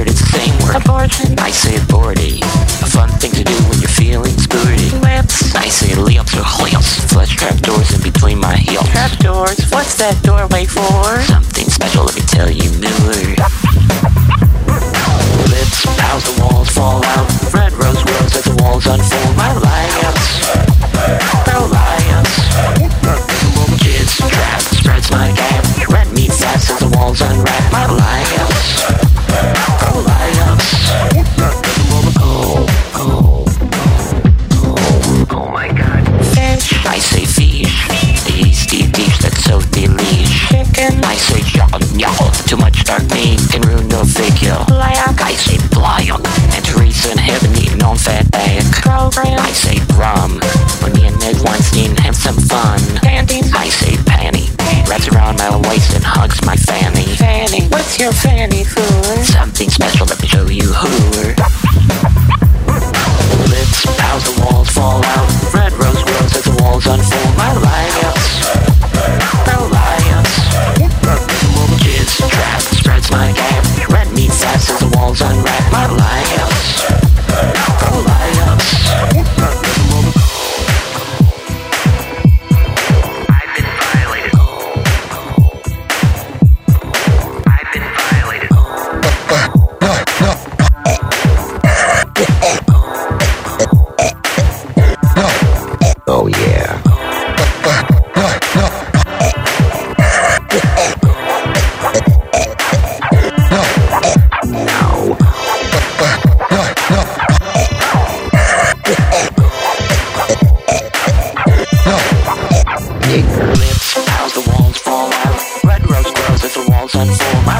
it's the same word. Abortion. I say aborty. A fun thing to do when you're feeling spooty. Lips. I say leops or hoyops. Flesh trap doors in between my heels. Trap doors? What's that doorway for? Something special, let me tell you, Miller. lips, how's the walls fall out? Red rose grows as the walls unfold. My lions, no lions. Kids trap spreads my gap. Red meat fast as the walls unwrap. My lions. I say y'all, y'all. Too much dark meat can ruin your figure Black, I say black And Teresa in heaven eating on fat back Program, I say rum When me and Ned Weinstein have some fun. Panties, I say Panny, Wraps around my waist and hugs my fanny. Fanny, what's your fanny? touch